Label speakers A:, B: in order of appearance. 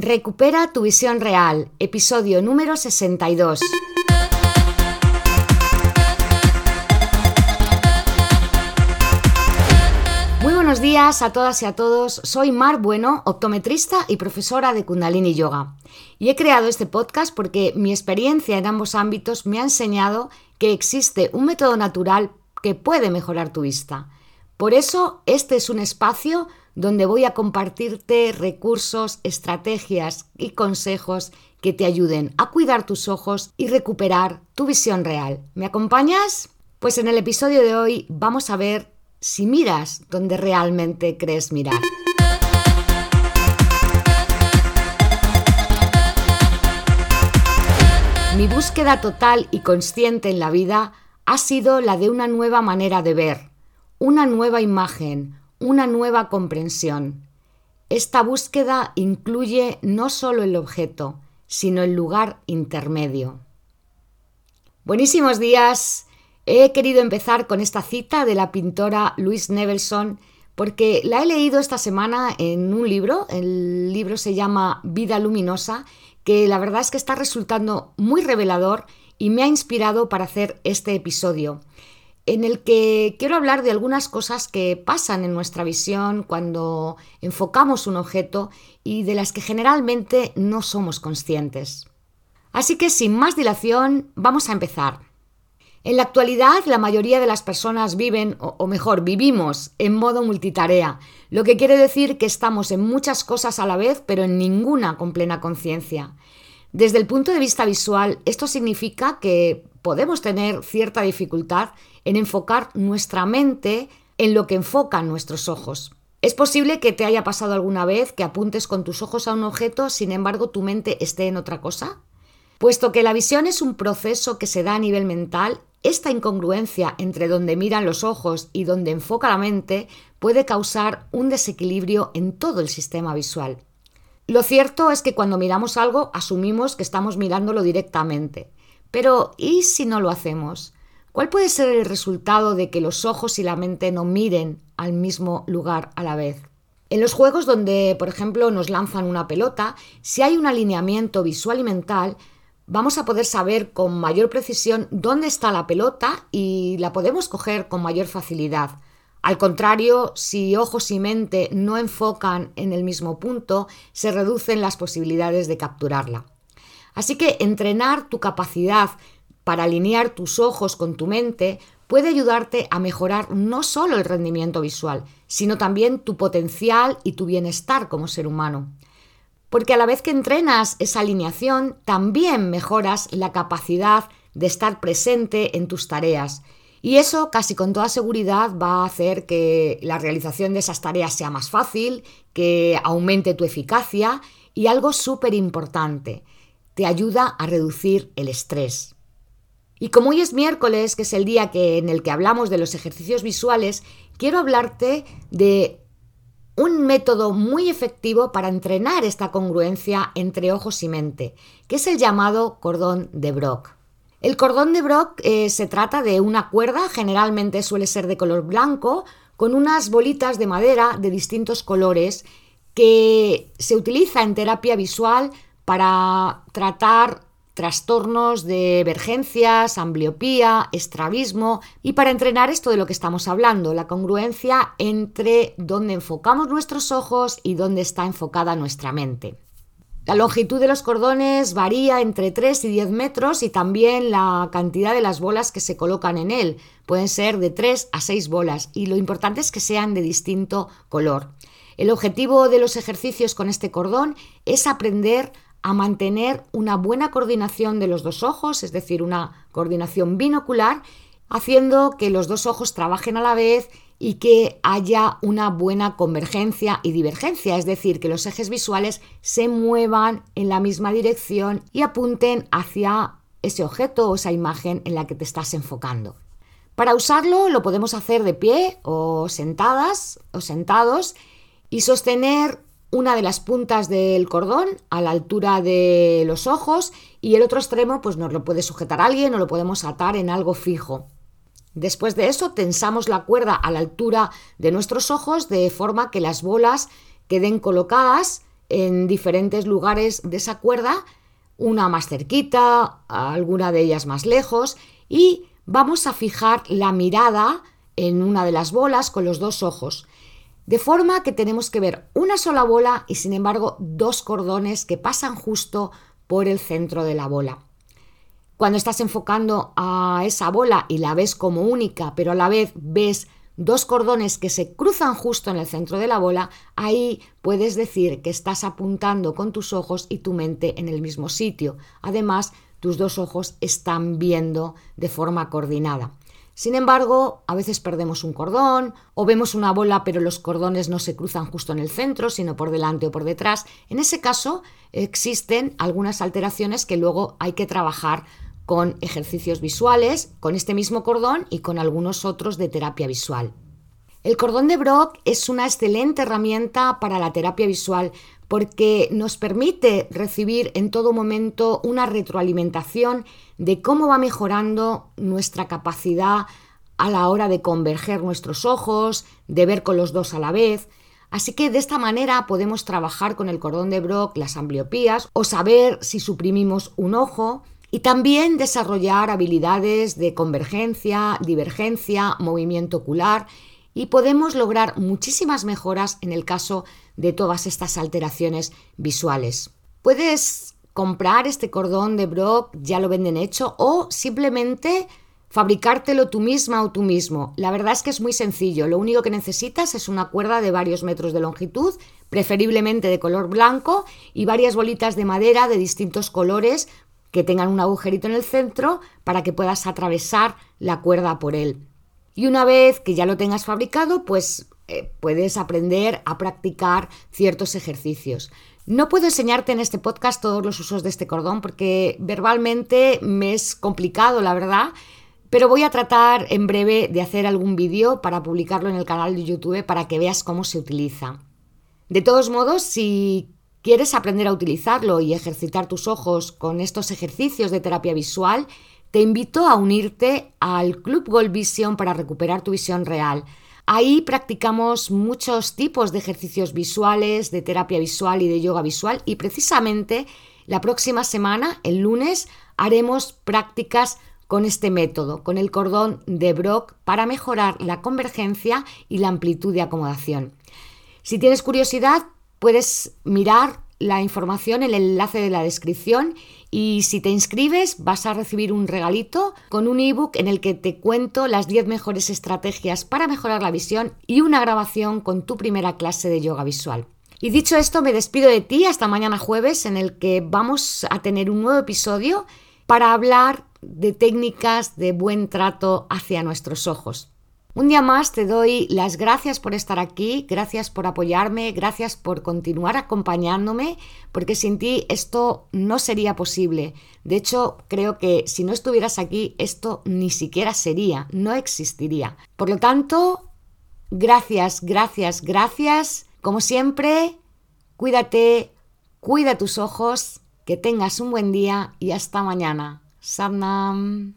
A: Recupera tu visión real, episodio número 62. Muy buenos días a todas y a todos. Soy Mar Bueno, optometrista y profesora de Kundalini Yoga. Y he creado este podcast porque mi experiencia en ambos ámbitos me ha enseñado que existe un método natural que puede mejorar tu vista. Por eso, este es un espacio donde voy a compartirte recursos, estrategias y consejos que te ayuden a cuidar tus ojos y recuperar tu visión real. ¿Me acompañas? Pues en el episodio de hoy vamos a ver si miras donde realmente crees mirar. Mi búsqueda total y consciente en la vida ha sido la de una nueva manera de ver, una nueva imagen, una nueva comprensión. Esta búsqueda incluye no solo el objeto, sino el lugar intermedio. Buenísimos días. He querido empezar con esta cita de la pintora Louise Nevelson porque la he leído esta semana en un libro. El libro se llama Vida Luminosa, que la verdad es que está resultando muy revelador y me ha inspirado para hacer este episodio en el que quiero hablar de algunas cosas que pasan en nuestra visión cuando enfocamos un objeto y de las que generalmente no somos conscientes. Así que sin más dilación, vamos a empezar. En la actualidad, la mayoría de las personas viven, o, mejor, vivimos en modo multitarea, lo que quiere decir que estamos en muchas cosas a la vez, pero en ninguna con plena conciencia. Desde el punto de vista visual, esto significa que podemos tener cierta dificultad en enfocar nuestra mente en lo que enfocan nuestros ojos. Es posible que te haya pasado alguna vez que apuntes con tus ojos a un objeto, sin embargo tu mente esté en otra cosa. Puesto que la visión es un proceso que se da a nivel mental, esta incongruencia entre donde miran los ojos y donde enfoca la mente puede causar un desequilibrio en todo el sistema visual. Lo cierto es que cuando miramos algo asumimos que estamos mirándolo directamente. Pero ¿y si no lo hacemos? ¿Cuál puede ser el resultado de que los ojos y la mente no miren al mismo lugar a la vez? En los juegos donde, por ejemplo, nos lanzan una pelota, si hay un alineamiento visual y mental, vamos a poder saber con mayor precisión dónde está la pelota y la podemos coger con mayor facilidad. Al contrario, si ojos y mente no enfocan en el mismo punto, se reducen las posibilidades de capturarla. Así que entrenar tu capacidad para alinear tus ojos con tu mente puede ayudarte a mejorar no solo el rendimiento visual, sino también tu potencial y tu bienestar como ser humano. Porque a la vez que entrenas esa alineación, también mejoras la capacidad de estar presente en tus tareas. Y eso casi con toda seguridad va a hacer que la realización de esas tareas sea más fácil, que aumente tu eficacia y algo súper importante, te ayuda a reducir el estrés. Y como hoy es miércoles, que es el día que, en el que hablamos de los ejercicios visuales, quiero hablarte de un método muy efectivo para entrenar esta congruencia entre ojos y mente, que es el llamado cordón de Brock. El cordón de Brock eh, se trata de una cuerda, generalmente suele ser de color blanco, con unas bolitas de madera de distintos colores que se utiliza en terapia visual para tratar trastornos de emergencias, ambliopía, estrabismo y para entrenar esto de lo que estamos hablando, la congruencia entre dónde enfocamos nuestros ojos y dónde está enfocada nuestra mente. La longitud de los cordones varía entre 3 y 10 metros y también la cantidad de las bolas que se colocan en él. Pueden ser de 3 a 6 bolas y lo importante es que sean de distinto color. El objetivo de los ejercicios con este cordón es aprender a mantener una buena coordinación de los dos ojos, es decir, una coordinación binocular, haciendo que los dos ojos trabajen a la vez y que haya una buena convergencia y divergencia, es decir, que los ejes visuales se muevan en la misma dirección y apunten hacia ese objeto o esa imagen en la que te estás enfocando. Para usarlo lo podemos hacer de pie o sentadas o sentados y sostener una de las puntas del cordón a la altura de los ojos y el otro extremo pues nos lo puede sujetar alguien o lo podemos atar en algo fijo. Después de eso tensamos la cuerda a la altura de nuestros ojos de forma que las bolas queden colocadas en diferentes lugares de esa cuerda, una más cerquita, alguna de ellas más lejos, y vamos a fijar la mirada en una de las bolas con los dos ojos. De forma que tenemos que ver una sola bola y sin embargo dos cordones que pasan justo por el centro de la bola. Cuando estás enfocando a esa bola y la ves como única, pero a la vez ves dos cordones que se cruzan justo en el centro de la bola, ahí puedes decir que estás apuntando con tus ojos y tu mente en el mismo sitio. Además, tus dos ojos están viendo de forma coordinada. Sin embargo, a veces perdemos un cordón o vemos una bola pero los cordones no se cruzan justo en el centro, sino por delante o por detrás. En ese caso, existen algunas alteraciones que luego hay que trabajar con ejercicios visuales, con este mismo cordón y con algunos otros de terapia visual. El cordón de Brock es una excelente herramienta para la terapia visual porque nos permite recibir en todo momento una retroalimentación de cómo va mejorando nuestra capacidad a la hora de converger nuestros ojos, de ver con los dos a la vez. Así que de esta manera podemos trabajar con el cordón de Brock las ambliopías o saber si suprimimos un ojo y también desarrollar habilidades de convergencia, divergencia, movimiento ocular y podemos lograr muchísimas mejoras en el caso de todas estas alteraciones visuales. Puedes comprar este cordón de Brock, ya lo venden hecho, o simplemente fabricártelo tú misma o tú mismo. La verdad es que es muy sencillo. Lo único que necesitas es una cuerda de varios metros de longitud, preferiblemente de color blanco, y varias bolitas de madera de distintos colores que tengan un agujerito en el centro para que puedas atravesar la cuerda por él. Y una vez que ya lo tengas fabricado, pues eh, puedes aprender a practicar ciertos ejercicios. No puedo enseñarte en este podcast todos los usos de este cordón porque verbalmente me es complicado, la verdad, pero voy a tratar en breve de hacer algún vídeo para publicarlo en el canal de YouTube para que veas cómo se utiliza. De todos modos, si quieres aprender a utilizarlo y ejercitar tus ojos con estos ejercicios de terapia visual, te invito a unirte al Club Gold Vision para recuperar tu visión real. Ahí practicamos muchos tipos de ejercicios visuales, de terapia visual y de yoga visual y precisamente la próxima semana, el lunes, haremos prácticas con este método, con el cordón de Brock, para mejorar la convergencia y la amplitud de acomodación. Si tienes curiosidad, puedes mirar la información, el enlace de la descripción y si te inscribes vas a recibir un regalito con un ebook en el que te cuento las 10 mejores estrategias para mejorar la visión y una grabación con tu primera clase de yoga visual. Y dicho esto, me despido de ti hasta mañana jueves en el que vamos a tener un nuevo episodio para hablar de técnicas de buen trato hacia nuestros ojos. Un día más te doy las gracias por estar aquí, gracias por apoyarme, gracias por continuar acompañándome, porque sin ti esto no sería posible. De hecho, creo que si no estuvieras aquí, esto ni siquiera sería, no existiría. Por lo tanto, gracias, gracias, gracias. Como siempre, cuídate, cuida tus ojos, que tengas un buen día y hasta mañana. Samnam.